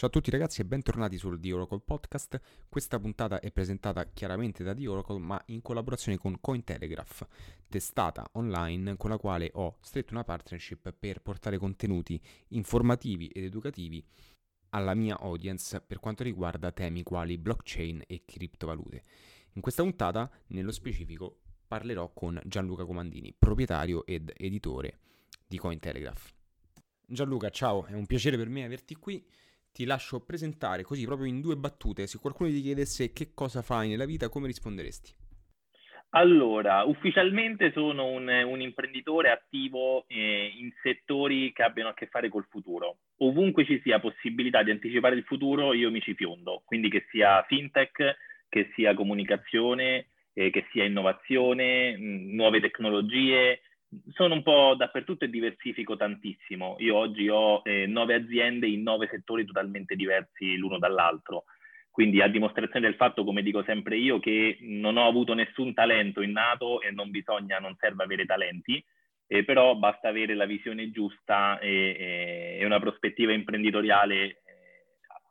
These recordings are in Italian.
Ciao a tutti ragazzi e bentornati sul The Oracle Podcast. Questa puntata è presentata chiaramente da The Oracle ma in collaborazione con Cointelegraph, testata online con la quale ho stretto una partnership per portare contenuti informativi ed educativi alla mia audience per quanto riguarda temi quali blockchain e criptovalute. In questa puntata, nello specifico, parlerò con Gianluca Comandini, proprietario ed editore di Cointelegraph. Gianluca, ciao, è un piacere per me averti qui ti lascio presentare così proprio in due battute. Se qualcuno ti chiedesse che cosa fai nella vita, come risponderesti? Allora, ufficialmente sono un, un imprenditore attivo eh, in settori che abbiano a che fare col futuro. Ovunque ci sia possibilità di anticipare il futuro, io mi ci fiondo. Quindi che sia fintech, che sia comunicazione, eh, che sia innovazione, mh, nuove tecnologie, sono un po' dappertutto e diversifico tantissimo. Io oggi ho eh, nove aziende in nove settori totalmente diversi l'uno dall'altro. Quindi a dimostrazione del fatto, come dico sempre io, che non ho avuto nessun talento innato e non bisogna, non serve avere talenti, eh, però basta avere la visione giusta e, e una prospettiva imprenditoriale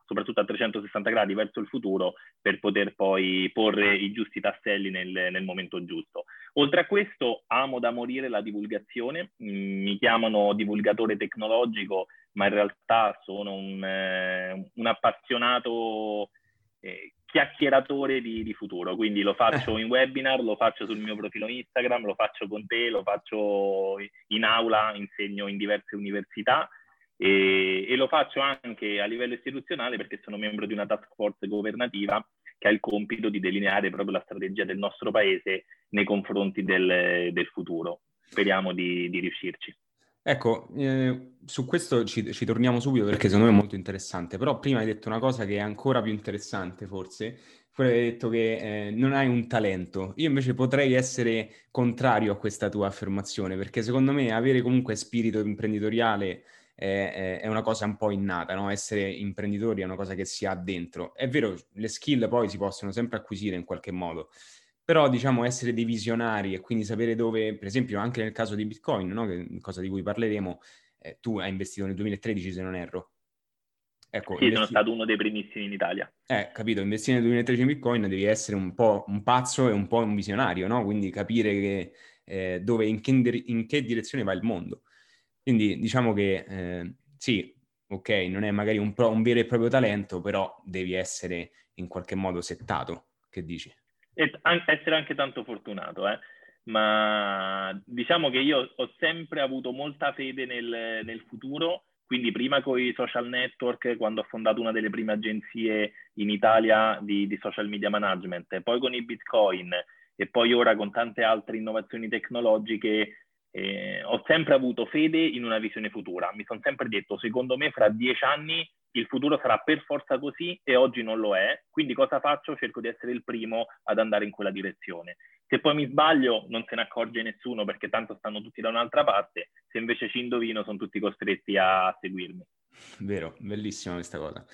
soprattutto a 360 gradi verso il futuro per poter poi porre i giusti tasselli nel, nel momento giusto. Oltre a questo amo da morire la divulgazione, mm, mi chiamano divulgatore tecnologico, ma in realtà sono un, eh, un appassionato eh, chiacchieratore di, di, futuro, quindi lo faccio in webinar, lo faccio sul mio profilo Instagram, lo faccio con te, lo faccio in aula, insegno in diverse università. E, e, lo faccio anche a livello istituzionale perché sono membro di una task force governativa che ha il compito di delineare proprio la strategia del nostro paese nei confronti del, del futuro. Speriamo di, di riuscirci. Ecco, eh, su questo ci, ci, torniamo subito perché secondo me è molto interessante, però prima hai detto una cosa che è ancora più interessante forse, poi hai detto che eh, non hai un talento. Io invece potrei essere contrario a questa tua affermazione perché secondo me avere comunque spirito imprenditoriale è, è una cosa un po' innata, no? essere imprenditori è una cosa che si ha dentro. È vero, le skill poi si possono sempre acquisire in qualche modo, però diciamo essere dei visionari e quindi sapere dove, per esempio anche nel caso di Bitcoin, no? che, cosa di cui parleremo, eh, tu hai investito nel 2013 se non erro. Ecco, sì, investi... sono stato uno dei primissimi in Italia. Eh, capito, investire nel 2013 in Bitcoin devi essere un po' un pazzo e un po' un visionario, no? Quindi capire che, eh, dove, in che, in che direzione va il mondo. Quindi diciamo che eh, sì, ok, non è magari un, pro, un, vero e proprio talento, però devi essere in qualche modo settato, che dici? E essere anche tanto fortunato, eh? ma diciamo che io ho sempre avuto molta fede nel, nel futuro, quindi prima con i social network, quando ho fondato una delle prime agenzie in Italia di, di social media management, poi con i bitcoin e poi ora con tante altre innovazioni tecnologiche, eh, ho sempre avuto fede in una visione futura. Mi sono sempre detto, secondo me fra dieci anni il futuro sarà per forza così e oggi non lo è. Quindi cosa faccio? Cerco di essere il primo ad andare in quella direzione. Se poi mi sbaglio non se ne accorge nessuno perché tanto stanno tutti da un'altra parte, se invece ci indovino sono tutti costretti a seguirmi. Vero, bellissima questa cosa.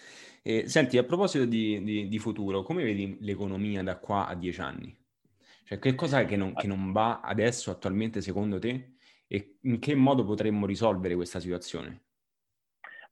E, senti, a proposito di, di, di futuro, come vedi l'economia da qua a dieci anni? Cioè, che cosa è che non, che non va adesso, attualmente, secondo te? E in che modo potremmo risolvere questa situazione?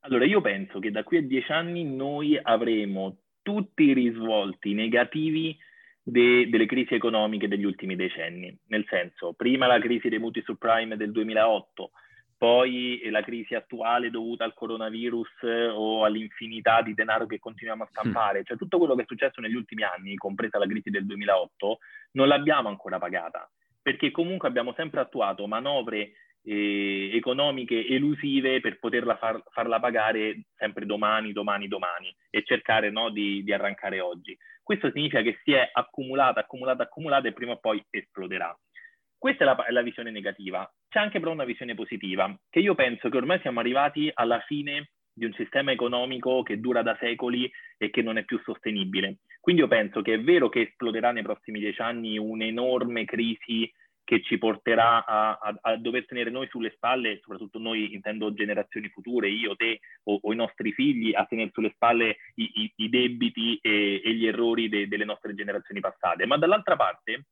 Allora, io penso che da qui a dieci anni noi avremo tutti i risvolti negativi de- delle crisi economiche degli ultimi decenni. Nel senso, prima la crisi dei mutui subprime del 2008, poi la crisi attuale dovuta al coronavirus eh, o all'infinità di denaro che continuiamo a stampare, mm. cioè tutto quello che è successo negli ultimi anni, compresa la crisi del 2008, non l'abbiamo ancora pagata, perché comunque abbiamo sempre attuato manovre eh, economiche elusive per poterla far, farla pagare sempre domani, domani, domani e cercare no, di, di arrancare oggi. Questo significa che si è accumulata, accumulata, accumulata e prima o poi esploderà. Questa è la, è la, visione negativa. C'è anche però una visione positiva, che io penso che ormai siamo arrivati alla fine di un sistema economico che dura da secoli e che non è più sostenibile. Quindi io penso che è vero che esploderà nei prossimi dieci anni un'enorme crisi che ci porterà a, a, a, dover tenere noi sulle spalle, soprattutto noi intendo generazioni future, io, te o, o i nostri figli, a tenere sulle spalle i, i, i debiti e, e, gli errori de, delle nostre generazioni passate. Ma dall'altra parte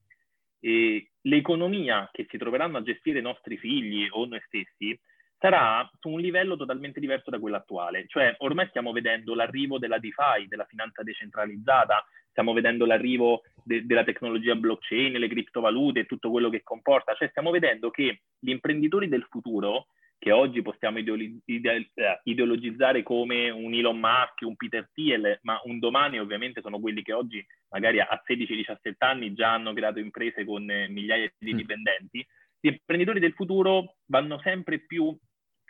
e l'economia che si troveranno a gestire i nostri figli o noi stessi sarà su un livello totalmente diverso da quello attuale. Cioè, ormai stiamo vedendo l'arrivo della DeFi, della finanza decentralizzata, stiamo vedendo l'arrivo de- della tecnologia blockchain, le criptovalute e tutto quello che comporta. Cioè, stiamo vedendo che gli imprenditori del futuro, che oggi possiamo eh, ideologizzare come un Elon Musk, un Peter Thiel, ma un domani ovviamente sono quelli che oggi magari a 16-17 anni già hanno creato imprese con eh, migliaia di mm. dipendenti, gli imprenditori del futuro vanno sempre più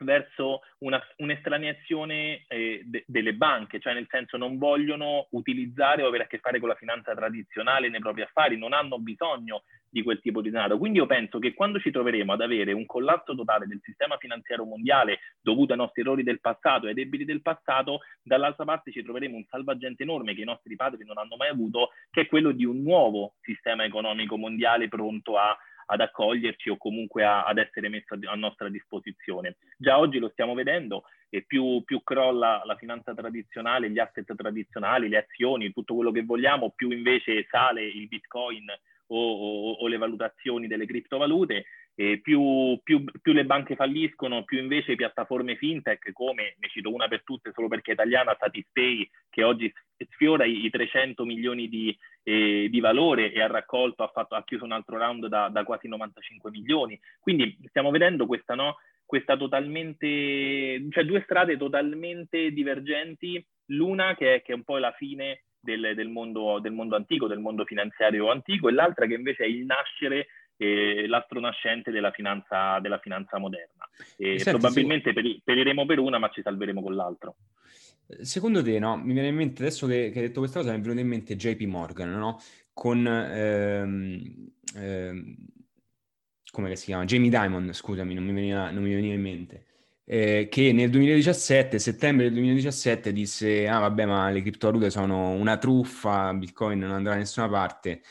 verso una, un'estraneazione eh, de, delle banche, cioè nel senso non vogliono utilizzare o avere a che fare con la finanza tradizionale nei propri affari, non hanno bisogno di quel tipo di denaro. Quindi io penso che quando ci troveremo ad avere un collasso totale del sistema finanziario mondiale dovuto ai nostri errori del passato e ai debiti del passato, dall'altra parte ci troveremo un salvagente enorme che i nostri padri non hanno mai avuto, che è quello di un nuovo sistema economico mondiale pronto a ad accoglierci o comunque a, ad essere messo a, nostra disposizione. Già oggi lo stiamo vedendo e più, più, crolla la finanza tradizionale, gli asset tradizionali, le azioni, tutto quello che vogliamo, più invece sale il bitcoin o, o, o le valutazioni delle criptovalute eh, più, più, più, le banche falliscono, più invece piattaforme fintech come, ne cito una per tutte solo perché è italiana, Satispay, che oggi sfiora i, i 300 milioni di, eh, di, valore e ha raccolto, ha, fatto, ha chiuso un altro round da, da, quasi 95 milioni. Quindi stiamo vedendo questa, no, questa totalmente, cioè due strade totalmente divergenti, l'una che è, che è un po' la fine del, del, mondo, del mondo antico, del mondo finanziario antico, e l'altra che invece è il nascere eh, l'astro nascente della finanza, della finanza moderna. E Senti, probabilmente se... periremo per una, ma ci salveremo con l'altro. Secondo te, no? Mi viene in mente, adesso che, che hai detto questa cosa, mi è venuto in mente JP Morgan, no? Con, ehm, ehm, come si chiama? Jamie Dimon, scusami, non mi veniva, non mi veniva in mente. Eh, che nel 2017, settembre del 2017, disse: Ah, vabbè, ma le criptovalute sono una truffa, Bitcoin non andrà da nessuna parte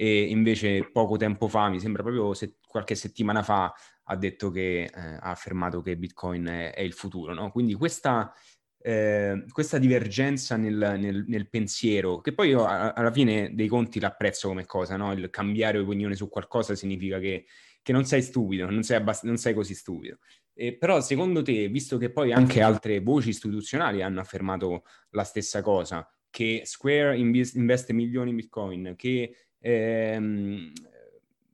e invece poco tempo fa, mi sembra proprio se, qualche settimana fa, ha detto che eh, ha affermato che Bitcoin è, è il futuro. No? Quindi questa, eh, questa divergenza nel, nel, nel, pensiero, che poi io a, alla fine dei conti l'apprezzo come cosa, no? il cambiare opinione su qualcosa significa che, che non sei stupido, non sei, abbast- non sei così stupido. Eh, però secondo te, visto che poi anche altre voci istituzionali hanno affermato la stessa cosa, che Square investe milioni in Bitcoin, che ehm,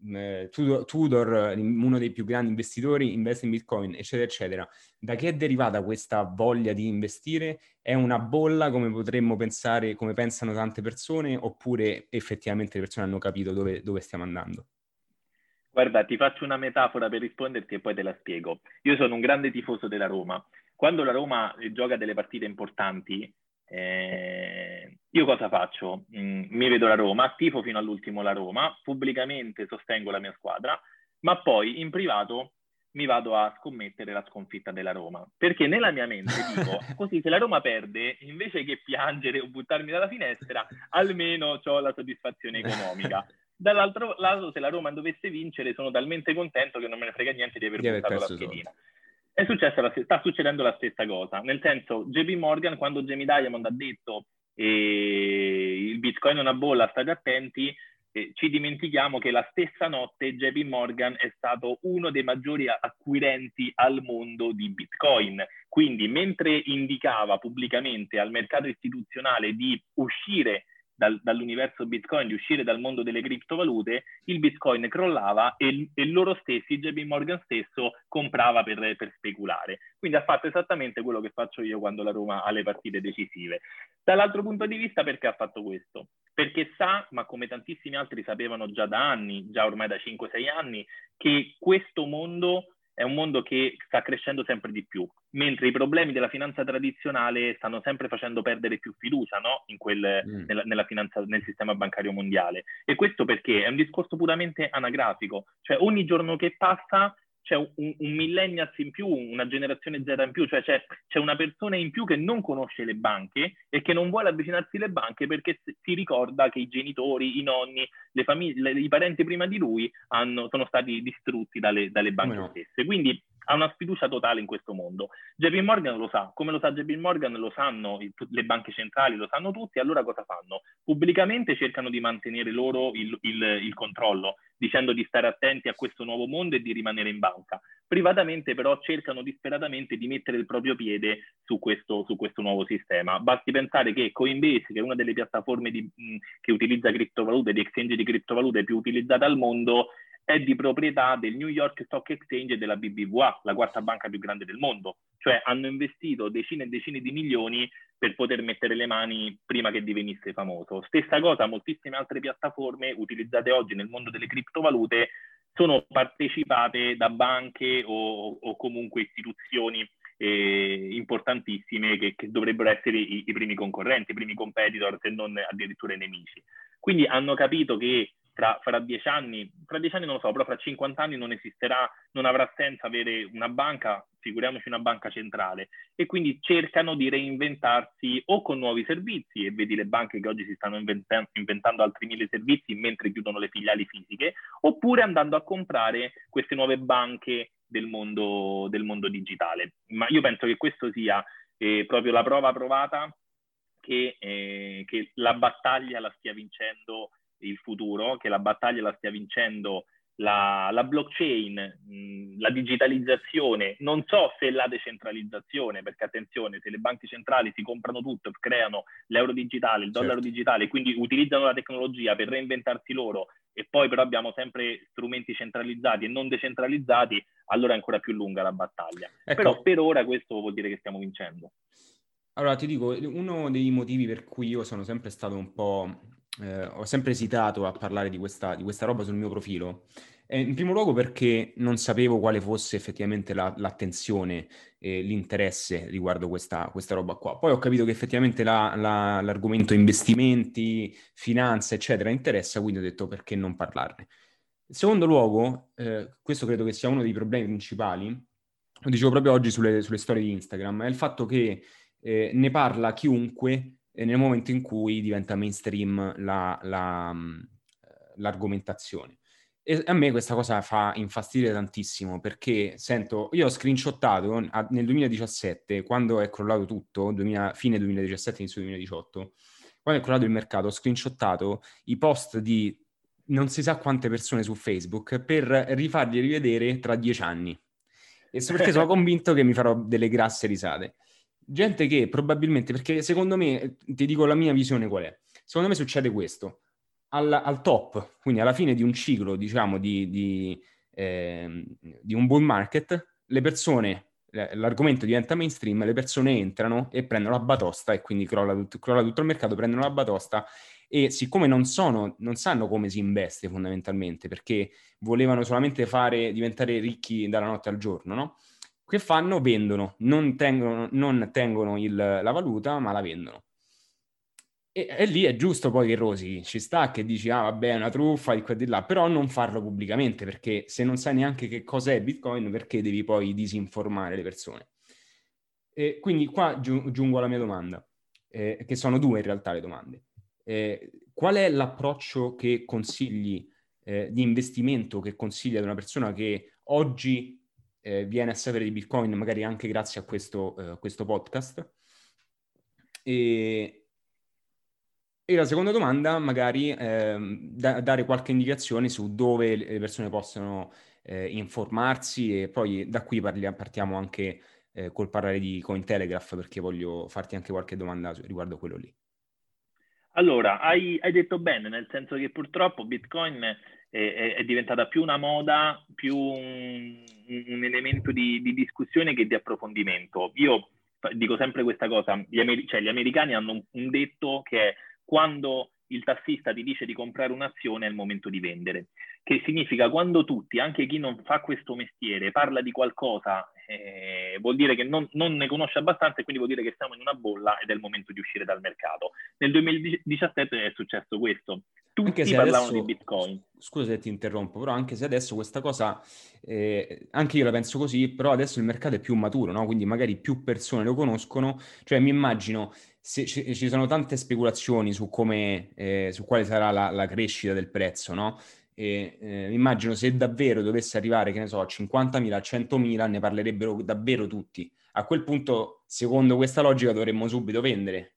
eh, Tudor, uno dei più grandi investitori, investe in Bitcoin, eccetera, eccetera. Da che è derivata questa voglia di investire? È una bolla come potremmo pensare, come pensano tante persone, oppure effettivamente le persone hanno capito dove, dove stiamo andando? Guarda, ti faccio una metafora per risponderti e poi te la spiego. Io sono un grande tifoso della Roma. Quando la Roma gioca delle partite importanti, eh, io cosa faccio? Mm, mi vedo la Roma, tifo fino all'ultimo la Roma, pubblicamente sostengo la mia squadra, ma poi in privato mi vado a scommettere la sconfitta della Roma. Perché nella mia mente dico, così se la Roma perde, invece che piangere o buttarmi dalla finestra, almeno ho la soddisfazione economica. Dall'altro lato, se la Roma dovesse vincere, sono talmente contento che non me ne frega niente di aver di buttato la schedina. È successa la, sta succedendo la stessa cosa, nel senso JP Morgan quando Jamie Diamond ha detto eh, il bitcoin è una bolla, state attenti, eh, ci dimentichiamo che la stessa notte JP Morgan è stato uno dei maggiori acquirenti al mondo di bitcoin. Quindi mentre indicava pubblicamente al mercato istituzionale di uscire dal, dall'universo Bitcoin, di uscire dal mondo delle criptovalute, il Bitcoin crollava e, e loro stessi, JP Morgan stesso, comprava per, per, speculare. Quindi ha fatto esattamente quello che faccio io quando la Roma ha le partite decisive. Dall'altro punto di vista, perché ha fatto questo? Perché sa, ma come tantissimi altri sapevano già da anni, già ormai da 5-6 anni, che questo mondo è un mondo che sta crescendo sempre di più, mentre i problemi della finanza tradizionale stanno sempre facendo perdere più fiducia no? quel, mm. nella, nella finanza, nel sistema bancario mondiale. E questo perché è un discorso puramente anagrafico, cioè ogni giorno che passa c'è un, un millennials in più, una generazione Z in più, cioè c'è, c'è, una persona in più che non conosce le banche e che non vuole avvicinarsi alle banche perché si ricorda che i genitori, i nonni, le famiglie, i parenti prima di lui hanno, sono stati distrutti dalle, dalle banche no. stesse. Quindi ha una sfiducia totale in questo mondo. JP Morgan lo sa, come lo sa JP Morgan lo sanno le banche centrali, lo sanno tutti, allora cosa fanno? Pubblicamente cercano di mantenere loro il, il, il controllo, dicendo di stare attenti a questo nuovo mondo e di rimanere in banca. Privatamente però cercano disperatamente di mettere il proprio piede su questo, su questo nuovo sistema. Basti pensare che Coinbase, che è una delle piattaforme di, che utilizza criptovalute, di exchange di criptovalute più utilizzata al mondo, è di proprietà del New York Stock Exchange e della BBVA, la quarta banca più grande del mondo. Cioè hanno investito decine e decine di milioni per poter mettere le mani prima che divenisse famoso. Stessa cosa, moltissime altre piattaforme utilizzate oggi nel mondo delle criptovalute sono partecipate da banche o, o comunque istituzioni eh, importantissime che, che, dovrebbero essere i, i primi concorrenti, i primi competitor, se non addirittura i nemici. Quindi hanno capito che tra, fra dieci anni, fra dieci anni non lo so, però fra 50 anni non esisterà, non avrà senso avere una banca, figuriamoci una banca centrale, e quindi cercano di reinventarsi o con nuovi servizi, e vedi le banche che oggi si stanno inventando, inventando altri mille servizi mentre chiudono le filiali fisiche, oppure andando a comprare queste nuove banche del mondo, del mondo digitale. Ma io penso che questo sia eh, proprio la prova provata che, eh, che la battaglia la stia vincendo il futuro, che la battaglia la stia vincendo la, la blockchain, mh, la digitalizzazione, non so se la decentralizzazione, perché attenzione, se le banche centrali si comprano tutto, creano l'euro digitale, il dollaro certo. digitale, quindi utilizzano la tecnologia per reinventarsi loro e poi però abbiamo sempre strumenti centralizzati e non decentralizzati, allora è ancora più lunga la battaglia. Ecco. Però per ora questo vuol dire che stiamo vincendo. Allora ti dico, uno dei motivi per cui io sono sempre stato un po' eh, ho sempre esitato a parlare di questa, di questa roba sul mio profilo. Eh, in primo luogo perché non sapevo quale fosse effettivamente la, l'attenzione e l'interesse riguardo questa, questa, roba qua. Poi ho capito che effettivamente la, la, l'argomento investimenti, finanza, eccetera, interessa, quindi ho detto perché non parlarne. In secondo luogo, eh, questo credo che sia uno dei problemi principali, lo dicevo proprio oggi sulle, sulle storie di Instagram, è il fatto che eh, ne parla chiunque nel momento in cui diventa mainstream la, la, mm, l'argomentazione. E a me questa cosa fa infastidire tantissimo perché sento, io ho screenshottato nel 2017, quando è crollato tutto, 2000, fine 2017, inizio 2018, quando è crollato il mercato, ho screenshottato i post di non si sa quante persone su Facebook per rifarli rivedere tra dieci anni. E perché sono convinto che mi farò delle grasse risate gente che probabilmente, perché secondo me, ti dico la mia visione qual è, secondo me succede questo, al, al top, quindi alla fine di un ciclo, diciamo, di, di, eh, di un bull market, le persone, l'argomento diventa mainstream, le persone entrano e prendono la batosta e quindi crolla tutto, crolla tutto il mercato, prendono la batosta e siccome non, sono, non sanno come si investe fondamentalmente, perché volevano solamente fare diventare ricchi dalla notte al giorno, no? Che fanno? Vendono, non tengono, non tengono il, la valuta, ma la vendono. E, e, lì è giusto poi che Rosi ci sta, che dici, ah vabbè, è una truffa di qua e di là, però non farlo pubblicamente, perché se non sai neanche che cos'è Bitcoin, perché devi poi disinformare le persone? E quindi qua giu- giungo alla mia domanda, eh, che sono due in realtà le domande. Eh, qual è l'approccio che consigli eh, di investimento che consigli ad una persona che oggi eh, viene a sapere di Bitcoin magari anche grazie a questo, eh, questo podcast. E, e, la seconda domanda, magari eh, da, dare qualche indicazione su dove le persone possono eh, informarsi e poi da qui parli, partiamo anche eh, col parlare di Cointelegraph perché voglio farti anche qualche domanda riguardo quello lì. Allora, hai, hai detto bene, nel senso che purtroppo Bitcoin è, è diventata più una moda, più un, un elemento di, di, discussione che di approfondimento. Io dico sempre questa cosa, gli, amer- cioè, gli americani hanno un, un detto che è quando il tassista ti dice di comprare un'azione è il momento di vendere, che significa quando tutti, anche chi non fa questo mestiere, parla di qualcosa, eh, vuol dire che non, non, ne conosce abbastanza e quindi vuol dire che siamo in una bolla ed è il momento di uscire dal mercato. Nel 2017 è successo questo tutti parlavano adesso, di Bitcoin. Scusa se ti interrompo, però anche se adesso questa cosa, eh, anche io la penso così, però adesso il mercato è più maturo, no? Quindi magari più persone lo conoscono, cioè mi immagino se ci, ci sono tante speculazioni su come, eh, su quale sarà la, la, crescita del prezzo, no? E eh, immagino se davvero dovesse arrivare, che ne so, a 50.000, a 100.000, ne parlerebbero davvero tutti. A quel punto, secondo questa logica, dovremmo subito vendere.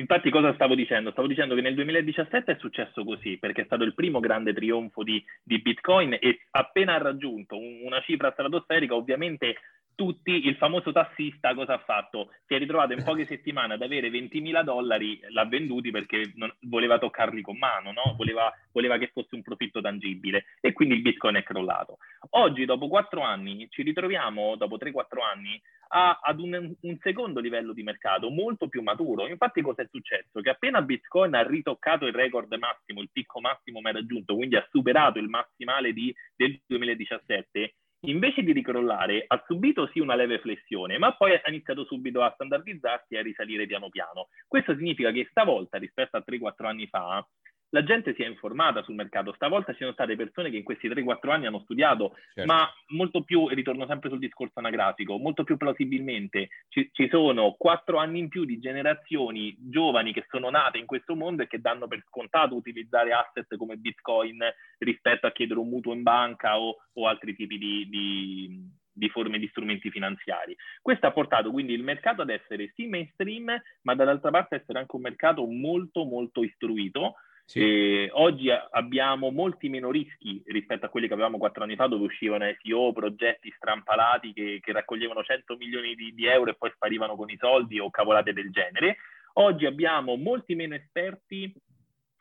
Infatti cosa stavo dicendo? Stavo dicendo che nel 2017 è successo così, perché è stato il primo grande trionfo di, di Bitcoin e appena ha raggiunto un, una cifra stratosferica, ovviamente tutti, il famoso tassista cosa ha fatto? Si è ritrovato in poche settimane ad avere 20.000 dollari, l'ha venduti perché non, voleva toccarli con mano, no? voleva, voleva, che fosse un profitto tangibile e quindi il Bitcoin è crollato. Oggi, dopo quattro anni, ci ritroviamo, dopo 3-4 anni, a, ad un, un, secondo livello di mercato molto più maturo. Infatti cosa è successo? Che appena Bitcoin ha ritoccato il record massimo, il picco massimo mai raggiunto, quindi ha superato il massimale di, del 2017, invece di ricrollare ha subito sì una leve flessione, ma poi ha iniziato subito a standardizzarsi e a risalire piano piano. Questo significa che stavolta, rispetto a 3-4 anni fa, la gente si è informata sul mercato. Stavolta ci sono state persone che in questi 3-4 anni hanno studiato, certo. ma molto più, ritorno sempre sul discorso anagrafico, molto più plausibilmente ci, ci, sono 4 anni in più di generazioni giovani che sono nate in questo mondo e che danno per scontato utilizzare asset come Bitcoin rispetto a chiedere un mutuo in banca o, o altri tipi di, di, di forme di strumenti finanziari. Questo ha portato quindi il mercato ad essere sì mainstream, ma dall'altra parte essere anche un mercato molto molto istruito, sì. oggi abbiamo molti meno rischi rispetto a quelli che avevamo quattro anni fa, dove uscivano SEO, progetti strampalati che, che raccoglievano 100 milioni di, di, euro e poi sparivano con i soldi o cavolate del genere. Oggi abbiamo molti meno esperti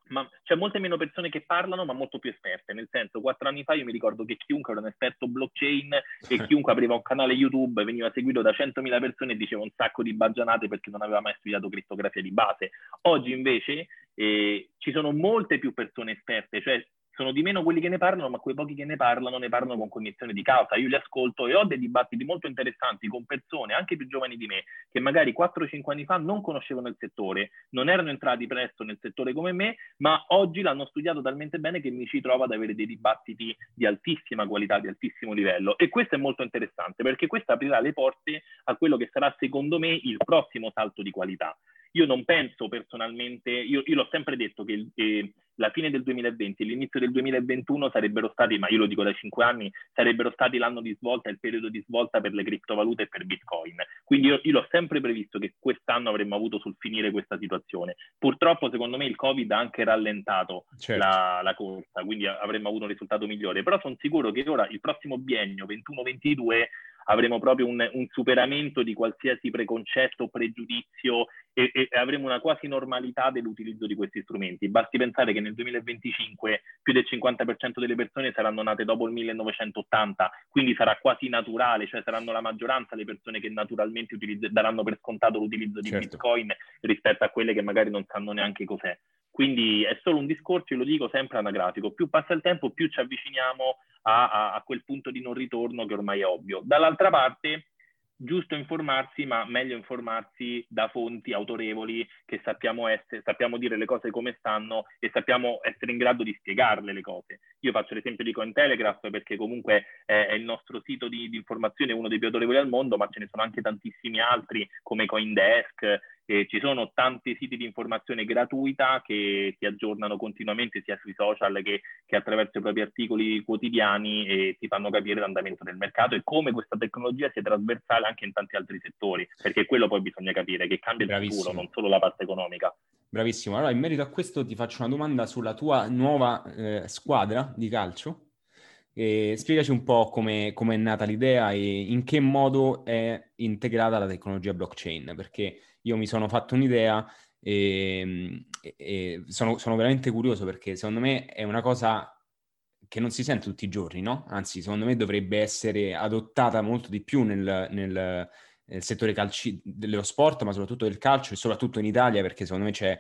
ma c'è molte meno persone che parlano, ma molto più esperte. Nel senso, quattro anni fa io mi ricordo che chiunque era un esperto blockchain e chiunque apriva un canale YouTube veniva seguito da 100.000 persone e diceva un sacco di baggianate perché non aveva mai studiato crittografia di base. Oggi invece eh, ci sono molte più persone esperte, cioè sono di meno quelli che ne parlano, ma quei pochi che ne parlano ne parlano con cognizione di causa. Io li ascolto e ho dei dibattiti molto interessanti con persone, anche più giovani di me, che magari 4-5 anni fa non conoscevano il settore, non erano entrati presto nel settore come me, ma oggi l'hanno studiato talmente bene che mi ci trovo ad avere dei dibattiti di altissima qualità, di altissimo livello. E questo è molto interessante perché questo aprirà le porte a quello che sarà secondo me il prossimo salto di qualità. Io non penso personalmente, io, io l'ho sempre detto che eh, la fine del 2020 e l'inizio del 2021 sarebbero stati, ma io lo dico da cinque anni, sarebbero stati l'anno di svolta, il periodo di svolta per le criptovalute e per Bitcoin. Quindi io, io l'ho sempre previsto che quest'anno avremmo avuto sul finire questa situazione. Purtroppo, secondo me, il Covid ha anche rallentato certo. la, la, corsa, quindi avremmo avuto un risultato migliore. Però sono sicuro che ora, il prossimo biennio 21-22, avremo proprio un, un superamento di qualsiasi preconcetto pregiudizio e, e, avremo una quasi normalità dell'utilizzo di questi strumenti. Basti pensare che nel 2025 più del 50% delle persone saranno nate dopo il 1980, quindi sarà quasi naturale, cioè saranno la maggioranza le persone che naturalmente utilizz- daranno per scontato l'utilizzo di certo. Bitcoin rispetto a quelle che magari non sanno neanche cos'è. Quindi è solo un discorso, io lo dico sempre anagrafico, più passa il tempo più ci avviciniamo a, a, a quel punto di non ritorno che ormai è ovvio. Dall'altra parte, giusto informarsi, ma meglio informarsi da fonti autorevoli che sappiamo, essere, sappiamo dire le cose come stanno e sappiamo essere in grado di spiegarle le cose. Io faccio l'esempio di Cointelegraph perché comunque è, il nostro sito di, di informazione, uno dei più autorevoli al mondo, ma ce ne sono anche tantissimi altri come Coindesk, eh, ci sono tanti siti di informazione gratuita che si aggiornano continuamente sia sui social che, che attraverso i propri articoli quotidiani e ti fanno capire l'andamento del mercato e come questa tecnologia sia trasversale anche in tanti altri settori, perché quello poi bisogna capire, che cambia il futuro, non solo la parte economica. Bravissimo. Allora, in merito a questo ti faccio una domanda sulla tua nuova eh, squadra di calcio. E spiegaci un po' come è nata l'idea e in che modo è integrata la tecnologia blockchain, perché io mi sono fatto un'idea e, e, e sono, sono, veramente curioso perché secondo me è una cosa che non si sente tutti i giorni, no? Anzi, secondo me dovrebbe essere adottata molto di più nel, nel, nel settore calci- dello sport, ma soprattutto del calcio e soprattutto in Italia perché secondo me c'è,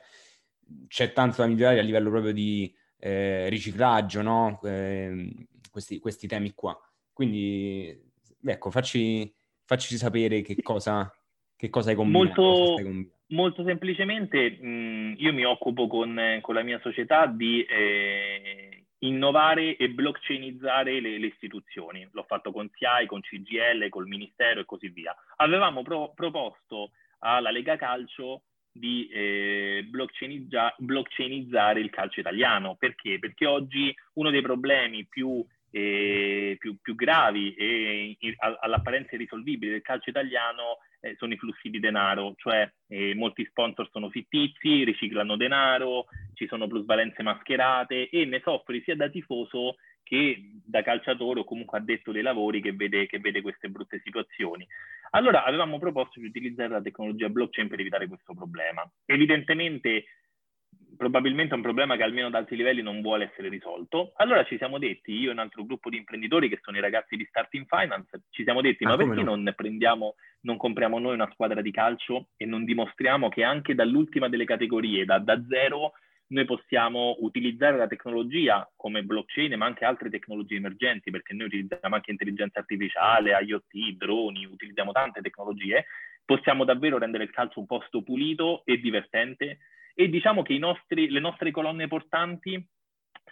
c'è tanto da migliorare a livello proprio di eh, riciclaggio, no? Eh, questi, questi, temi qua. Quindi, ecco, facci, facci sapere che cosa, che cosa hai combinato? Molto, molto semplicemente mh, io mi occupo con, con, la mia società di eh, innovare e blockchainizzare le, le, istituzioni. L'ho fatto con SIAI, con CGL, col Ministero e così via. Avevamo pro, proposto alla Lega Calcio di eh, blockchainizza- blockchainizzare il calcio italiano. Perché? Perché oggi uno dei problemi più, eh, più, più gravi e all'apparenza irrisolvibili del calcio italiano eh, sono i flussi di denaro, cioè eh, molti sponsor sono fittizi, riciclano denaro, ci sono plusvalenze mascherate e ne soffri sia da tifoso che da calciatore o comunque addetto dei lavori che vede, che vede queste brutte situazioni. Allora avevamo proposto di utilizzare la tecnologia blockchain per evitare questo problema. Evidentemente probabilmente è un problema che almeno ad alti livelli non vuole essere risolto. Allora ci siamo detti, io e un altro gruppo di imprenditori che sono i ragazzi di Starting Finance, ci siamo detti ah, ma perché no? non prendiamo, non compriamo noi una squadra di calcio e non dimostriamo che anche dall'ultima delle categorie, da, da zero, noi possiamo utilizzare la tecnologia come blockchain, ma anche altre tecnologie emergenti, perché noi utilizziamo anche intelligenza artificiale, IoT, droni, utilizziamo tante tecnologie, possiamo davvero rendere il calcio un posto pulito e divertente. E diciamo che nostri, le nostre colonne portanti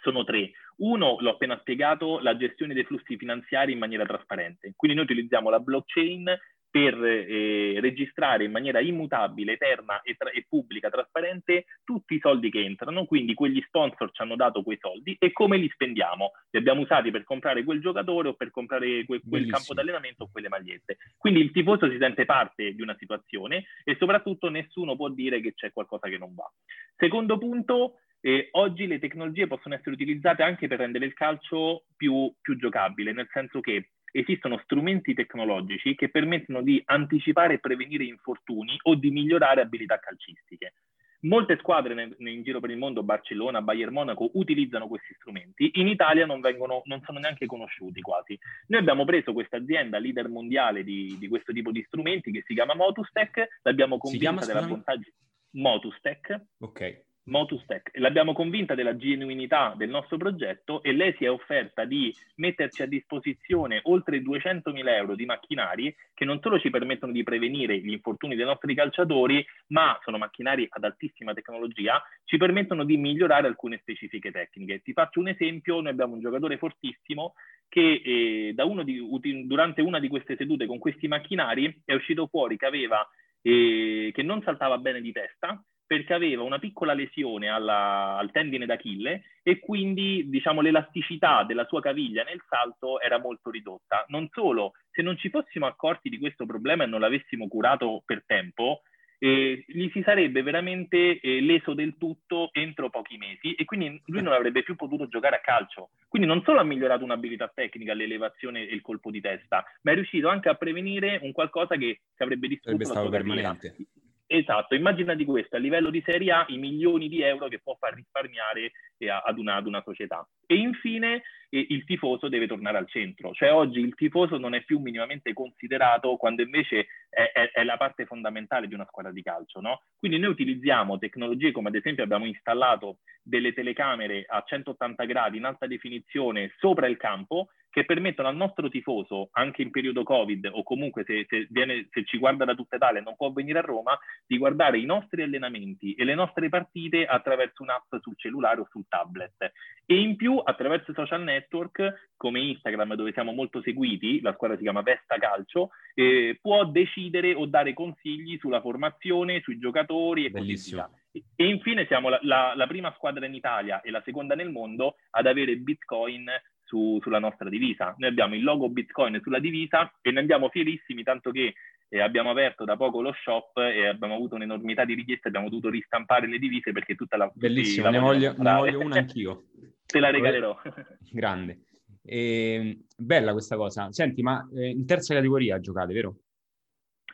sono tre. Uno, l'ho appena spiegato, la gestione dei flussi finanziari in maniera trasparente. Quindi noi utilizziamo la blockchain per eh, registrare in maniera immutabile, eterna e, tra- e, pubblica, trasparente tutti i soldi che entrano, quindi quegli sponsor ci hanno dato quei soldi e come li spendiamo. Li abbiamo usati per comprare quel giocatore o per comprare que- quel campo d'allenamento o quelle magliette. Quindi il tifoso si sente parte di una situazione e soprattutto nessuno può dire che c'è qualcosa che non va. Secondo punto, eh, oggi le tecnologie possono essere utilizzate anche per rendere il calcio più, più giocabile, nel senso che esistono strumenti tecnologici che permettono di anticipare e prevenire infortuni o di migliorare abilità calcistiche. Molte squadre nel, in giro per il mondo, Barcellona, Bayern Monaco, utilizzano questi strumenti. In Italia non, vengono, non sono neanche conosciuti quasi. Noi abbiamo preso questa azienda leader mondiale di, di, questo tipo di strumenti che si chiama Motustech, l'abbiamo convinta della bontà di Motustech. Ok. Motustech. L'abbiamo convinta della genuinità del nostro progetto e lei si è offerta di metterci a disposizione oltre 200.000 euro di macchinari che non solo ci permettono di prevenire gli infortuni dei nostri calciatori, ma sono macchinari ad altissima tecnologia, ci permettono di migliorare alcune specifiche tecniche. Ti faccio un esempio, noi abbiamo un giocatore fortissimo che eh, di, durante una di queste sedute con questi macchinari è uscito fuori che aveva eh, che non saltava bene di testa, perché aveva una piccola lesione alla, al tendine d'Achille e quindi diciamo, l'elasticità della sua caviglia nel salto era molto ridotta. Non solo, se non ci fossimo accorti di questo problema e non l'avessimo curato per tempo, eh, gli si sarebbe veramente eh, leso del tutto entro pochi mesi e quindi lui non avrebbe più potuto giocare a calcio. Quindi non solo ha migliorato un'abilità tecnica, l'elevazione e il colpo di testa, ma è riuscito anche a prevenire un qualcosa che, che avrebbe distrutto sarebbe la sua permanente. Carriera. Esatto, immagina di questo a livello di Serie A i milioni di euro che può far risparmiare eh, ad, una, ad, una, società. E infine eh, il tifoso deve tornare al centro, cioè oggi il tifoso non è più minimamente considerato quando invece è, è, è la parte fondamentale di una squadra di calcio. No? Quindi noi utilizziamo tecnologie come ad esempio abbiamo installato delle telecamere a 180 gradi in alta definizione sopra il campo che permettono al nostro tifoso, anche in periodo Covid o comunque se, se, viene, se, ci guarda da tutta Italia e non può venire a Roma, di guardare i nostri allenamenti e le nostre partite attraverso un'app sul cellulare o sul tablet. E in più, attraverso i social network come Instagram, dove siamo molto seguiti, la squadra si chiama Vesta Calcio, eh, può decidere o dare consigli sulla formazione, sui giocatori e Bellissimo. così via. E infine siamo la, la, la, prima squadra in Italia e la seconda nel mondo ad avere Bitcoin su, sulla nostra divisa. Noi abbiamo il logo Bitcoin sulla divisa e ne andiamo fierissimi, tanto che eh, abbiamo aperto da poco lo shop e abbiamo avuto un'enormità di richieste, abbiamo dovuto ristampare le divise perché tutta la... Bellissimo, ne voglio, ne voglio una anch'io. Te la regalerò. Grande. E, ehm, bella questa cosa. Senti, ma eh, in terza categoria giocate, vero?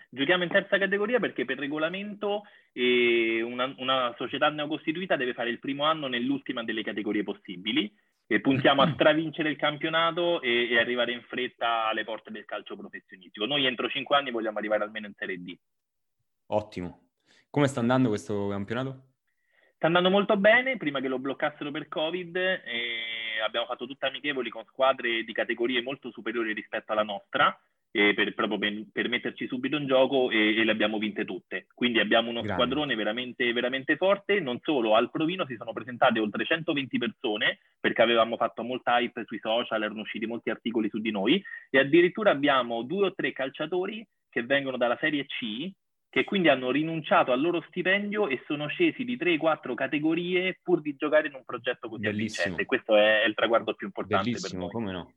Giochiamo in terza categoria perché per regolamento eh, una, una, società neocostituita deve fare il primo anno nell'ultima delle categorie possibili e puntiamo a stravincere il campionato e, e, arrivare in fretta alle porte del calcio professionistico. Noi entro cinque anni vogliamo arrivare almeno in Serie D. Ottimo. Come sta andando questo campionato? Sta andando molto bene, prima che lo bloccassero per Covid abbiamo fatto tutte amichevoli con squadre di categorie molto superiori rispetto alla nostra eh, per, proprio per, per, metterci subito in gioco e, e, le abbiamo vinte tutte. Quindi abbiamo uno Grande. squadrone veramente, veramente forte. Non solo, al Provino si sono presentate oltre 120 persone perché avevamo fatto molta hype sui social, erano usciti molti articoli su di noi e addirittura abbiamo due o tre calciatori che vengono dalla Serie C che quindi hanno rinunciato al loro stipendio e sono scesi di 3-4 categorie pur di giocare in un progetto così Bellissimo. avvincente. Questo è, il traguardo più importante Bellissimo, per noi. come no.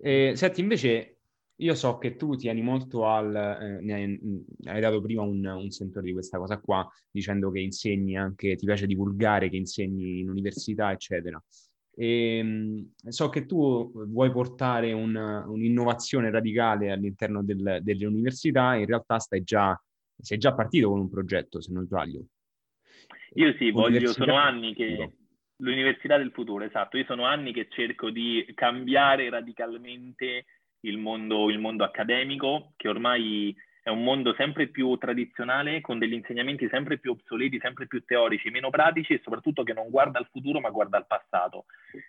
Eh, senti, invece, io so che tu tieni molto al... Eh, ne hai, hai, dato prima un, un, sentore di questa cosa qua, dicendo che insegni anche, ti piace divulgare, che insegni in università, eccetera. E, ehm, so che tu vuoi portare un, un'innovazione radicale all'interno del, delle università, in realtà stai già sei già partito con un progetto, se non sbaglio. Io sì, voglio, sono anni che... L'università del futuro, esatto. Io sono anni che cerco di cambiare radicalmente il mondo, il mondo accademico, che ormai è un mondo sempre più tradizionale, con degli insegnamenti sempre più obsoleti, sempre più teorici, meno pratici e soprattutto che non guarda al futuro ma guarda al passato.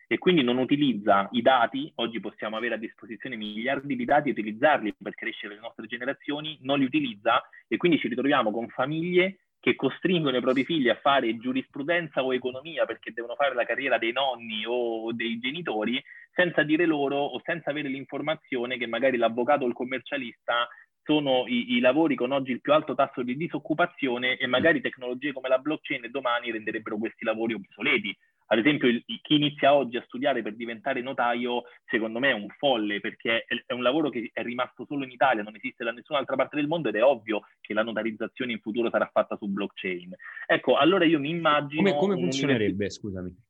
E quindi non utilizza i dati, oggi possiamo avere a disposizione miliardi di dati e utilizzarli per crescere le nostre generazioni, non li utilizza e quindi ci ritroviamo con famiglie che costringono i propri figli a fare giurisprudenza o economia perché devono fare la carriera dei nonni o dei genitori senza dire loro o senza avere l'informazione che magari l'avvocato o il commercialista sono i, i, lavori con oggi il più alto tasso di disoccupazione e magari tecnologie come la blockchain domani renderebbero questi lavori obsoleti. Ad esempio, il, chi inizia oggi a studiare per diventare notaio, secondo me è un folle, perché è, è, un lavoro che è rimasto solo in Italia, non esiste da nessun'altra parte del mondo ed è ovvio che la notarizzazione in futuro sarà fatta su blockchain. Ecco, allora io mi immagino... Come, come funzionerebbe, scusami?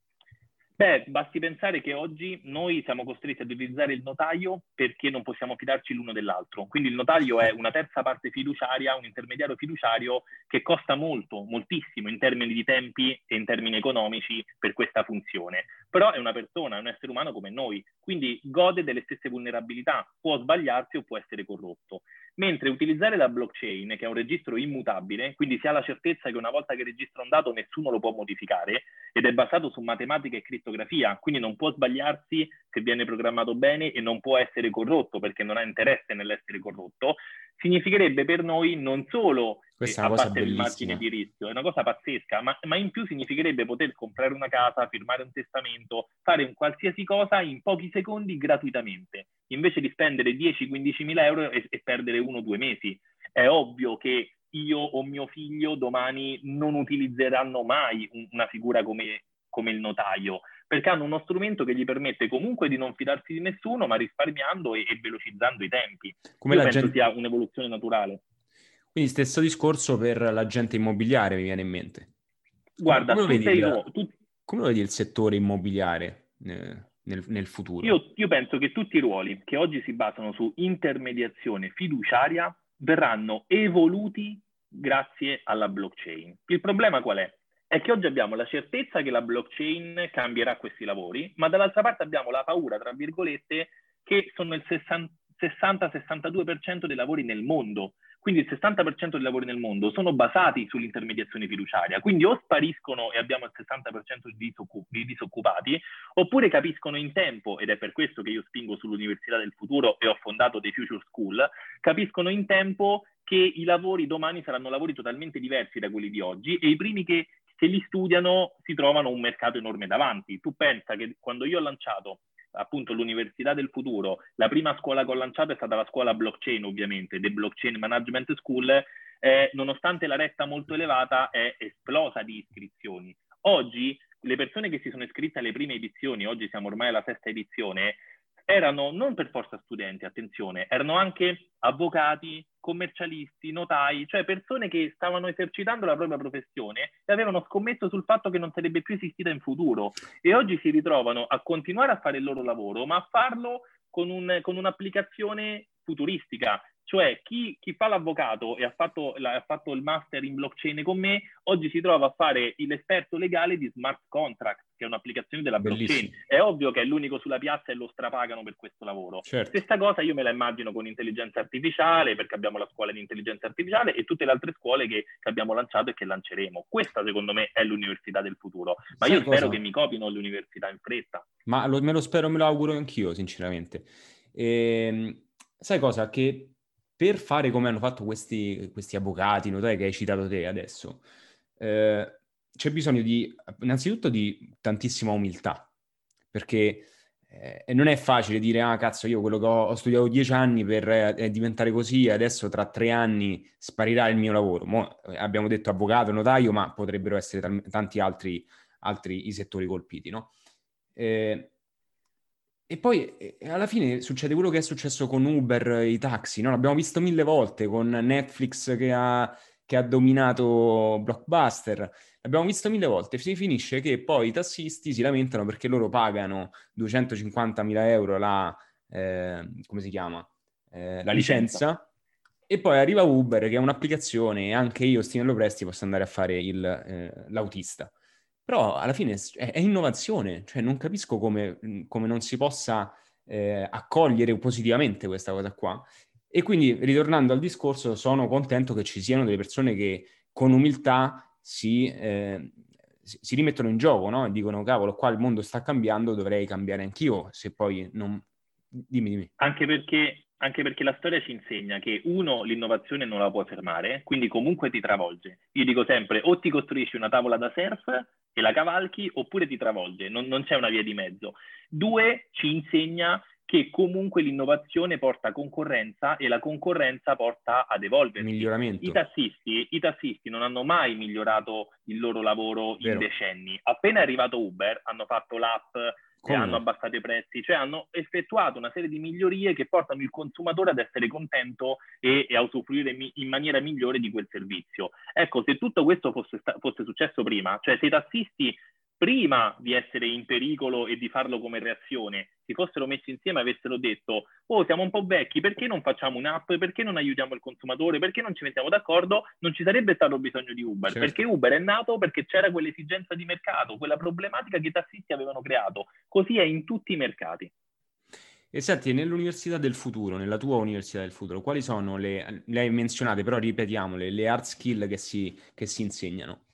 Beh, basti pensare che oggi noi siamo costretti ad utilizzare il notaio perché non possiamo fidarci l'uno dell'altro. Quindi il notaio è una terza parte fiduciaria, un intermediario fiduciario che costa molto, moltissimo in termini di tempi e in termini economici per questa funzione. Però è una persona, è un essere umano come noi, quindi gode delle stesse vulnerabilità, può sbagliarsi o può essere corrotto. Mentre utilizzare la blockchain, che è un registro immutabile, quindi si ha la certezza che una volta che registra un dato nessuno lo può modificare ed è basato su matematica e crittografia, quindi non può sbagliarsi se viene programmato bene e non può essere corrotto perché non ha interesse nell'essere corrotto, significherebbe per noi non solo questa una cosa il margine di rischio, è una cosa pazzesca, ma, ma, in più significherebbe poter comprare una casa, firmare un testamento, fare un qualsiasi cosa in pochi secondi gratuitamente, invece di spendere 10-15 mila euro e, e perdere uno o due mesi. È ovvio che io o mio figlio domani non utilizzeranno mai una figura come, come il notaio, perché hanno uno strumento che gli permette comunque di non fidarsi di nessuno, ma risparmiando e, e velocizzando i tempi. Come Io penso gente... sia un'evoluzione naturale. Quindi stesso discorso per l'agente immobiliare, mi viene in mente. Guarda, come, vedi, il, tu... come vedi il settore immobiliare eh, nel, nel, futuro? Io, io penso che tutti i ruoli che oggi si basano su intermediazione fiduciaria verranno evoluti grazie alla blockchain. Il problema qual è? È che oggi abbiamo la certezza che la blockchain cambierà questi lavori, ma dall'altra parte abbiamo la paura, tra virgolette, che sono il 60-62% dei lavori nel mondo. Quindi il 60% dei lavori nel mondo sono basati sull'intermediazione fiduciaria, quindi o spariscono e abbiamo il 60% di, disoccup- di, disoccupati, oppure capiscono in tempo, ed è per questo che io spingo sull'Università del Futuro e ho fondato The Future School, capiscono in tempo che i lavori domani saranno lavori totalmente diversi da quelli di oggi e i primi che, che li studiano si trovano un mercato enorme davanti. Tu pensa che quando io ho lanciato appunto l'Università del Futuro, la prima scuola che ho lanciato è stata la scuola blockchain ovviamente, The Blockchain Management School, eh, nonostante la retta molto elevata è esplosa di iscrizioni. Oggi le persone che si sono iscritte alle prime edizioni, oggi siamo ormai alla sesta edizione, erano non per forza studenti, attenzione, erano anche avvocati, commercialisti, notai, cioè persone che stavano esercitando la propria professione e avevano scommesso sul fatto che non sarebbe più esistita in futuro. E oggi si ritrovano a continuare a fare il loro lavoro, ma a farlo con, un, con un'applicazione futuristica, cioè chi, chi, fa l'avvocato e ha fatto, la, ha fatto, il master in blockchain con me, oggi si trova a fare l'esperto legale di smart contract, che è un'applicazione della blockchain. Bellissimo. È ovvio che è l'unico sulla piazza e lo strapagano per questo lavoro. Certo. Stessa cosa io me la immagino con intelligenza artificiale, perché abbiamo la scuola di intelligenza artificiale e tutte le altre scuole che, che abbiamo lanciato e che lanceremo. Questa secondo me è l'università del futuro. Ma Sai io cosa? spero che mi copino le università in fretta. Ma lo, me lo spero, me lo auguro anch'io, sinceramente. E, ehm, sai cosa? Che per fare come hanno fatto questi, questi avvocati, notai che hai citato te adesso, eh, c'è bisogno di, innanzitutto di tantissima umiltà, perché eh, non è facile dire, ah cazzo, io quello che ho, ho studiato dieci anni per eh, diventare così, adesso tra tre anni sparirà il mio lavoro. Mo, eh, abbiamo detto avvocato, notaio, ma potrebbero essere t- tanti altri, altri i settori colpiti, no? Eh, e poi eh, alla fine succede quello che è successo con Uber, i taxi, no? L'abbiamo visto mille volte con Netflix che ha, che ha dominato Blockbuster, l'abbiamo visto mille volte. Si finisce che poi i tassisti si lamentano perché loro pagano 250.000 euro la, eh, come si chiama? Eh, la licenza. E poi arriva Uber, che è un'applicazione, e anche io, Stinello Presti, posso andare a fare il, eh, l'autista. Però alla fine è, è innovazione, cioè non capisco come, come non si possa eh, accogliere positivamente questa cosa qua. E quindi, ritornando al discorso, sono contento che ci siano delle persone che con umiltà si, eh, si rimettono in gioco, no? E dicono, cavolo, qua il mondo sta cambiando, dovrei cambiare anch'io, se poi non... Dimmi, dimmi. Anche perché, anche perché la storia ci insegna che, uno, l'innovazione non la puoi fermare, quindi comunque ti travolge. Io dico sempre, o ti costruisci una tavola da surf e la cavalchi oppure ti travolge, non, non c'è una via di mezzo. Due, ci insegna che comunque l'innovazione porta concorrenza e la concorrenza porta ad evolversi. Miglioramento. I tassisti, I tassisti non hanno mai migliorato il loro lavoro Vero. in decenni. Appena è arrivato Uber, hanno fatto l'app, hanno abbassato i prezzi, cioè hanno effettuato una serie di migliorie che portano il consumatore ad essere contento e, e a usufruire mi, in maniera migliore di quel servizio. Ecco, se tutto questo fosse, fosse successo prima, cioè se i tassisti prima di essere in pericolo e di farlo come reazione, si fossero messi insieme e avessero detto, oh siamo un po' vecchi, perché non facciamo un'app, perché non aiutiamo il consumatore, perché non ci mettiamo d'accordo, non ci sarebbe stato bisogno di Uber, certo. perché Uber è nato perché c'era quell'esigenza di mercato, quella problematica che i tassisti avevano creato, così è in tutti i mercati. E senti, nell'università del futuro, nella tua università del futuro, quali sono le, le hai menzionate, però ripetiamole, le hard skill che si, che si insegnano?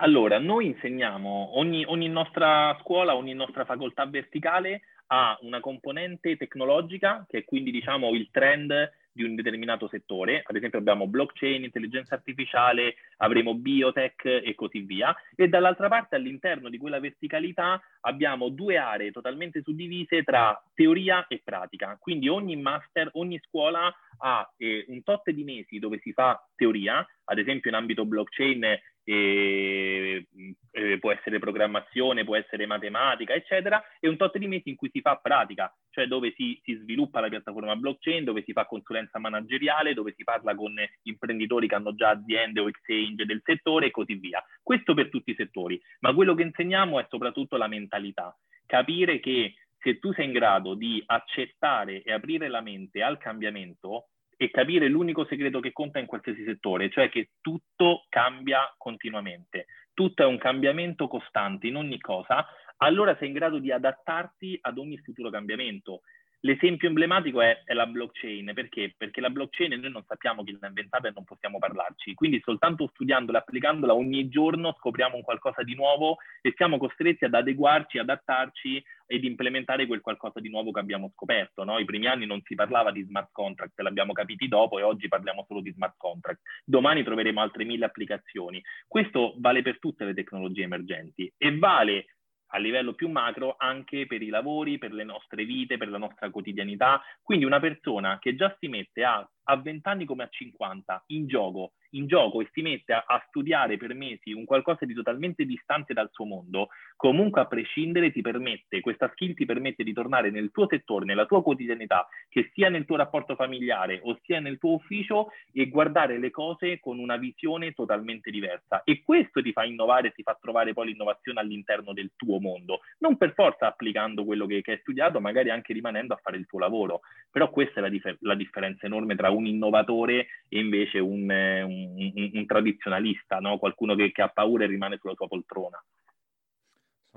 Allora, noi insegniamo, ogni, ogni nostra scuola, ogni nostra facoltà verticale ha una componente tecnologica, che è quindi diciamo il trend di un determinato settore, ad esempio abbiamo blockchain, intelligenza artificiale, avremo biotech e così via, e dall'altra parte all'interno di quella verticalità abbiamo due aree totalmente suddivise tra teoria e pratica, quindi ogni master, ogni scuola ha eh, un tot di mesi dove si fa teoria, ad esempio in ambito blockchain e, eh, può essere programmazione, può essere matematica, eccetera, e un tot di mesi in cui si fa pratica, cioè dove si, si, sviluppa la piattaforma blockchain, dove si fa consulenza manageriale, dove si parla con imprenditori che hanno già aziende o exchange del settore e così via. Questo per tutti i settori, ma quello che insegniamo è soprattutto la mentalità, capire che se tu sei in grado di accettare e aprire la mente al cambiamento, e capire l'unico segreto che conta in qualsiasi settore, cioè che tutto cambia continuamente, tutto è un cambiamento costante in ogni cosa, allora sei in grado di adattarti ad ogni futuro cambiamento. L'esempio emblematico è, è, la blockchain, perché? Perché la blockchain noi non sappiamo chi l'ha inventata e non possiamo parlarci, quindi soltanto studiandola, applicandola ogni giorno scopriamo un qualcosa di nuovo e siamo costretti ad adeguarci, adattarci ed implementare quel qualcosa di nuovo che abbiamo scoperto. No? I primi anni non si parlava di smart contract, l'abbiamo capiti dopo e oggi parliamo solo di smart contract. Domani troveremo altre mille applicazioni. Questo vale per tutte le tecnologie emergenti e vale a livello più macro anche per i lavori, per le nostre vite, per la nostra quotidianità. Quindi una persona che già si mette a a 20 anni come a 50 in gioco, in gioco e si mette a, a, studiare per mesi un qualcosa di totalmente distante dal suo mondo, comunque a prescindere ti permette, questa skill ti permette di tornare nel tuo settore, nella tua quotidianità, che sia nel tuo rapporto familiare o sia nel tuo ufficio e guardare le cose con una visione totalmente diversa. E questo ti fa innovare, ti fa trovare poi l'innovazione all'interno del tuo mondo, non per forza applicando quello che, che hai studiato, magari anche rimanendo a fare il tuo lavoro, però questa è la, dif- la differenza enorme tra un innovatore e invece un, un, un, un tradizionalista, no? qualcuno che, che ha paura e rimane sulla sua poltrona.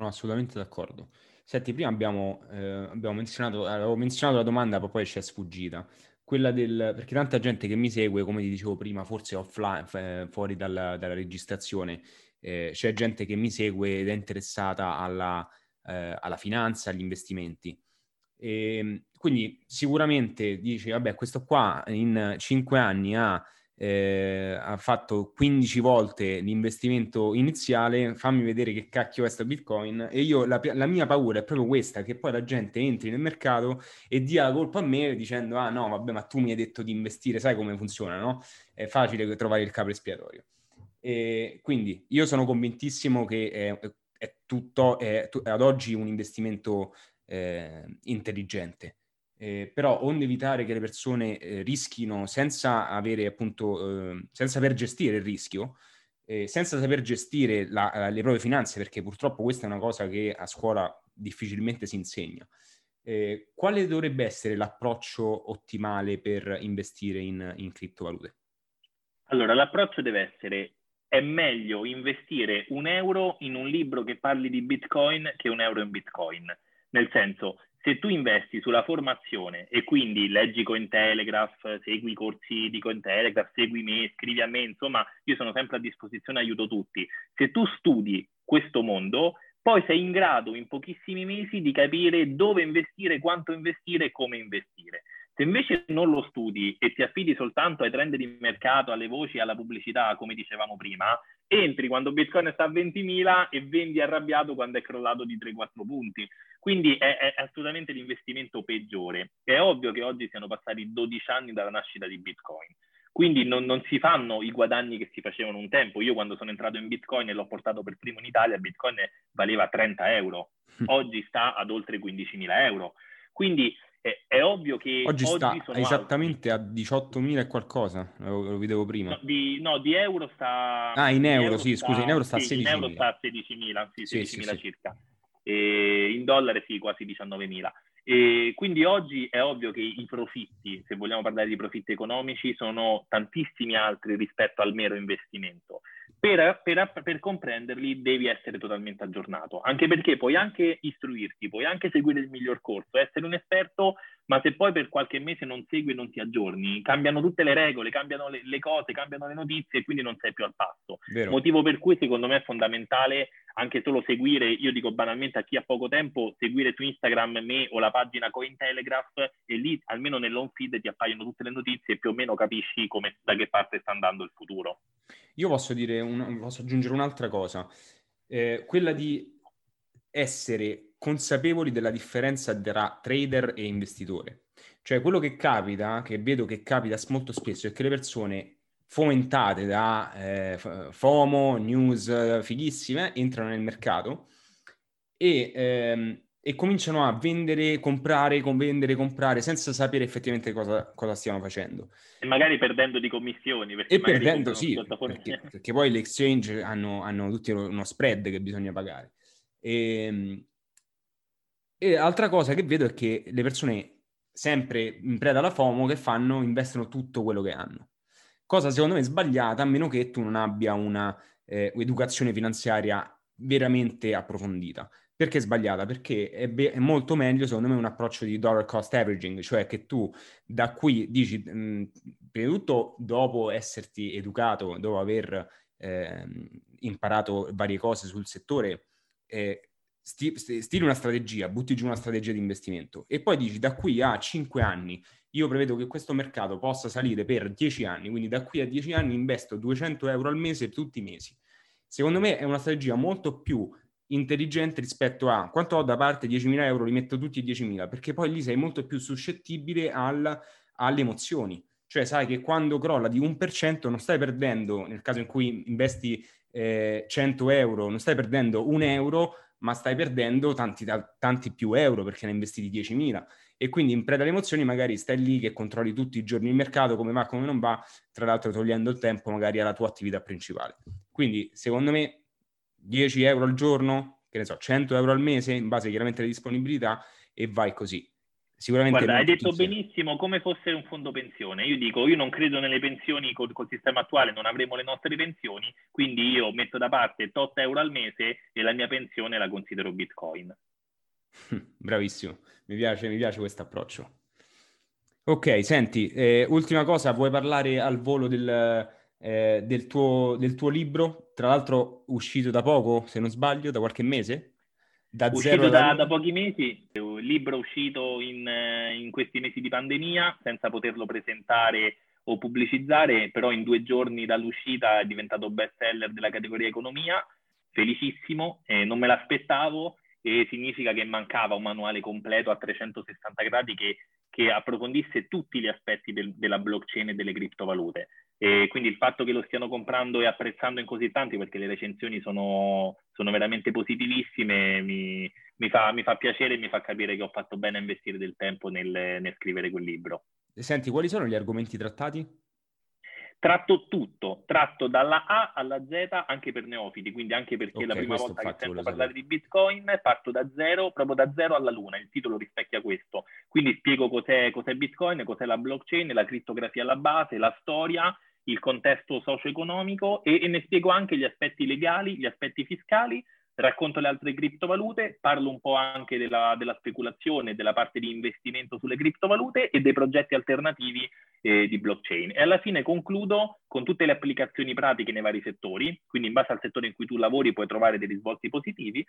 Sono assolutamente d'accordo. Senti, prima abbiamo, eh, abbiamo menzionato, avevo menzionato la domanda, ma poi ci è sfuggita. Quella del, perché tanta gente che mi segue, come ti dicevo prima, forse offline, eh, fuori dalla, dalla registrazione, eh, c'è gente che mi segue ed è interessata alla, eh, alla finanza, agli investimenti. E, ehm, quindi sicuramente dici, vabbè, questo qua in cinque anni ha eh, ha fatto 15 volte l'investimento iniziale, fammi vedere che cacchio è sta Bitcoin. E io la, la, mia paura è proprio questa, che poi la gente entri nel mercato e dia la colpa a me dicendo, ah no, vabbè, ma tu mi hai detto di investire, sai come funziona, no? È facile trovare il capo espiatorio. E quindi io sono convintissimo che è, è tutto, è, ad oggi un investimento eh, intelligente eh, però onde evitare che le persone eh, rischino senza avere appunto, eh, senza saper gestire il rischio, eh, senza saper gestire la, le proprie finanze, perché purtroppo questa è una cosa che a scuola difficilmente si insegna. Eh, quale dovrebbe essere l'approccio ottimale per investire in, in criptovalute? Allora, l'approccio deve essere è meglio investire un euro in un libro che parli di Bitcoin che un euro in Bitcoin. Nel senso, se tu investi sulla formazione e quindi leggi Cointelegraph, segui i corsi di Cointelegraph, segui me, scrivi a me, insomma, io sono sempre a disposizione, aiuto tutti. Se tu studi questo mondo, poi sei in grado in pochissimi mesi di capire dove investire, quanto investire e come investire. Se invece non lo studi e ti affidi soltanto ai trend di mercato, alle voci, alla pubblicità, come dicevamo prima, entri quando Bitcoin sta a 20.000 e vendi arrabbiato quando è crollato di 3-4 punti. Quindi è, è, assolutamente l'investimento peggiore. È ovvio che oggi siano passati 12 anni dalla nascita di Bitcoin. Quindi non, non, si fanno i guadagni che si facevano un tempo. Io quando sono entrato in Bitcoin e l'ho portato per primo in Italia, Bitcoin valeva 30 euro. Oggi sta ad oltre 15.000 euro. Quindi è, è ovvio che oggi, oggi sta esattamente alti. a 18.000 e qualcosa, lo, lo vedevo prima. No di, no, di, euro sta... Ah, in euro, sì, sta, scusi, in euro sta sì, a 16.000. In euro sta a 16.000, sì, 16.000 sì, sì, circa e in dollari sì, quasi 19.000. E quindi oggi è ovvio che i profitti, se vogliamo parlare di profitti economici, sono tantissimi altri rispetto al mero investimento. Per, per, per, comprenderli devi essere totalmente aggiornato, anche perché puoi anche istruirti, puoi anche seguire il miglior corso, essere un esperto, ma se poi per qualche mese non segui e non ti aggiorni, cambiano tutte le regole, cambiano le, le cose, cambiano le notizie e quindi non sei più al passo. Vero. Motivo per cui secondo me è fondamentale anche solo seguire, io dico banalmente a chi ha poco tempo, seguire su Instagram me o la pagina Cointelegraph e lì almeno nell'home feed ti appaiono tutte le notizie e più o meno capisci come, da che parte sta andando il futuro. Io posso, dire un, posso aggiungere un'altra cosa, eh, quella di essere consapevoli della differenza tra trader e investitore. Cioè quello che capita, che vedo che capita molto spesso, è che le persone fomentate da eh, FOMO, news fighissime, entrano nel mercato e, ehm, e, cominciano a vendere, comprare, vendere, comprare, senza sapere effettivamente cosa, cosa stiano facendo. E magari perdendo di commissioni. E perdendo, sì, perché, perché, poi le exchange hanno, hanno tutti uno spread che bisogna pagare. E, ehm, e altra cosa che vedo è che le persone sempre in preda alla FOMO che fanno, investono tutto quello che hanno cosa secondo me sbagliata a meno che tu non abbia una eh, finanziaria veramente approfondita. Perché è sbagliata? Perché è, be- è, molto meglio, secondo me, un approccio di dollar cost averaging, cioè che tu da qui dici, mh, prima di tutto, dopo esserti educato, dopo aver eh, imparato varie cose sul settore, eh, sti- stili una strategia, butti giù una strategia di investimento e poi dici da qui a 5 anni io prevedo che questo mercato possa salire per 10 anni, quindi da qui a 10 anni investo 200 euro al mese tutti i mesi. Secondo me è una strategia molto più intelligente rispetto a quanto ho da parte 10.000 euro, li metto tutti e 10.000, perché poi lì sei molto più suscettibile al, alle emozioni. Cioè sai che quando crolla di 1% non stai perdendo, nel caso in cui investi eh, 100 euro, non stai perdendo un euro, ma stai perdendo tanti, tanti più euro perché ne hai investiti 10.000 e quindi in preda alle emozioni magari stai lì che controlli tutti i giorni il mercato, come va, come non va, tra l'altro togliendo il tempo magari alla tua attività principale. Quindi secondo me 10 euro al giorno, che ne so, 100 euro al mese, in base chiaramente alle disponibilità, e vai così. Sicuramente Guarda, hai detto benissimo come fosse un fondo pensione. Io dico, io non credo nelle pensioni col, col, sistema attuale, non avremo le nostre pensioni, quindi io metto da parte 8 euro al mese e la mia pensione la considero Bitcoin. Bravissimo, mi piace, mi piace questo approccio. Ok, senti, eh, ultima cosa, vuoi parlare al volo del, eh, del, tuo, del, tuo, libro? Tra l'altro uscito da poco, se non sbaglio, da qualche mese? Da uscito da, da, pochi mesi, un libro uscito in, in, questi mesi di pandemia, senza poterlo presentare o pubblicizzare, però in due giorni dall'uscita è diventato best seller della categoria economia, felicissimo, eh, non me l'aspettavo e significa che mancava un manuale completo a 360 gradi che, che approfondisse tutti gli aspetti del, della blockchain e delle criptovalute. E quindi il fatto che lo stiano comprando e apprezzando in così tanti, perché le recensioni sono, sono veramente positivissime, mi, mi, fa, mi, fa, piacere e mi fa capire che ho fatto bene a investire del tempo nel, nel scrivere quel libro. Senti, quali sono gli argomenti trattati? Tratto tutto, tratto dalla A alla Z anche per neofiti, quindi anche perché okay, la prima volta che sento parlare di Bitcoin parto da zero, proprio da zero alla luna, il titolo rispecchia questo. Quindi spiego cos'è, cos'è Bitcoin, cos'è la blockchain, la crittografia alla base, la storia, il contesto socio-economico e, e ne spiego anche gli aspetti legali, gli aspetti fiscali racconto le altre criptovalute, parlo un po' anche della, della, speculazione, della parte di investimento sulle criptovalute e dei progetti alternativi eh, di blockchain. E alla fine concludo con tutte le applicazioni pratiche nei vari settori, quindi in base al settore in cui tu lavori puoi trovare dei risvolti positivi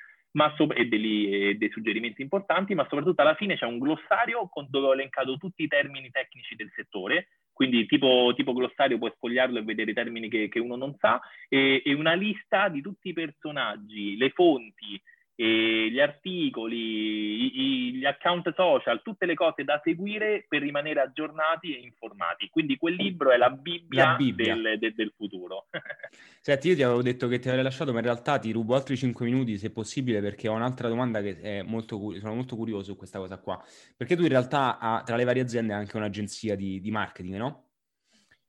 so- e, dei, e, dei, suggerimenti importanti, ma soprattutto alla fine c'è un glossario con, dove ho elencato tutti i termini tecnici del settore, quindi tipo, tipo, glossario puoi sfogliarlo e vedere i termini che, che uno non sa, e, e, una lista di tutti i personaggi, le fonti, gli articoli, gli account social, tutte le cose da seguire per rimanere aggiornati e informati. Quindi quel libro è la Bibbia, la Bibbia. Del, del, del, futuro. Senti, io ti avevo detto che ti avrei lasciato, ma in realtà ti rubo altri 5 minuti se possibile perché ho un'altra domanda che è molto, sono molto curioso su questa cosa qua. Perché tu in realtà tra le varie aziende hai anche un'agenzia di, di marketing, no?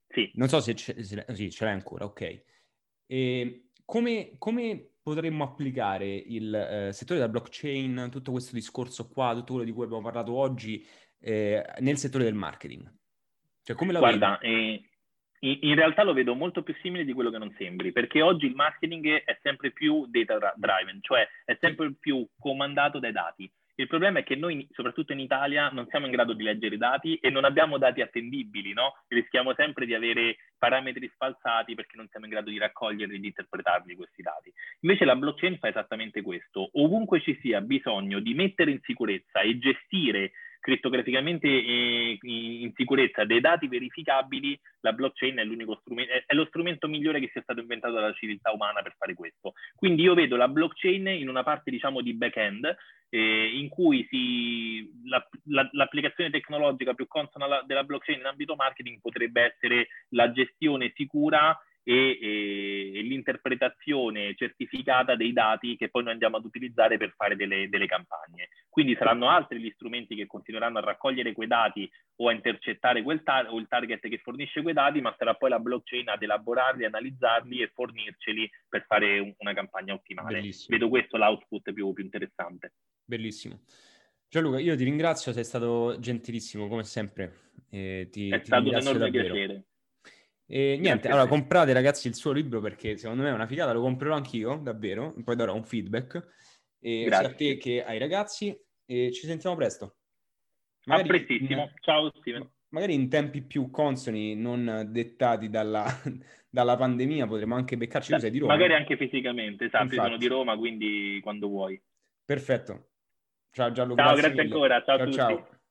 Sì. Non so se, ce, se sì, ce l'hai ancora, ok. E come, come potremmo applicare il eh, settore della blockchain, tutto questo discorso qua, tutto quello di cui abbiamo parlato oggi, eh, nel settore del marketing? Cioè, come la Guarda, eh, in realtà lo vedo molto più simile di quello che non sembri, perché oggi il marketing è sempre più data driven, cioè è sempre più comandato dai dati. Il problema è che noi, soprattutto in Italia, non siamo in grado di leggere i dati e non abbiamo dati attendibili, no? Rischiamo sempre di avere parametri sfalsati perché non siamo in grado di raccoglierli e di interpretarli questi dati. Invece la blockchain fa esattamente questo. Ovunque ci sia bisogno di mettere in sicurezza e gestire crittograficamente eh, in sicurezza dei dati verificabili, la blockchain è, strumento, è lo strumento migliore che sia stato inventato dalla civiltà umana per fare questo. Quindi io vedo la blockchain in una parte, diciamo, di back-end, eh, in cui si, la, la, l'applicazione tecnologica più consona della blockchain in ambito marketing potrebbe essere la gestione sicura e, e, e, l'interpretazione certificata dei dati che poi noi andiamo ad utilizzare per fare delle, delle, campagne. Quindi saranno altri gli strumenti che continueranno a raccogliere quei dati o a intercettare quel tar- o il target che fornisce quei dati, ma sarà poi la blockchain ad elaborarli, analizzarli e fornirceli per fare un- una campagna ottimale. Bellissimo. Vedo questo l'output più, più interessante. Bellissimo. Gianluca, io ti ringrazio, sei stato gentilissimo come sempre. Eh, ti, È ti stato un enorme davvero. piacere. E niente, allora comprate ragazzi il suo libro perché secondo me è una figata, lo comprerò anch'io, davvero, poi darò un feedback e sia a te che ai ragazzi e ci sentiamo presto. Magari a prestissimo, ciao Steven. Magari in tempi più consoni, non dettati dalla, dalla pandemia, potremo anche beccarci, tu sei di Roma. Magari anche fisicamente, esatto, sono di Roma, quindi quando vuoi. Perfetto. Ciao Gianluca. Ciao, grazie, grazie ancora, ciao, ciao a tutti. Ciao.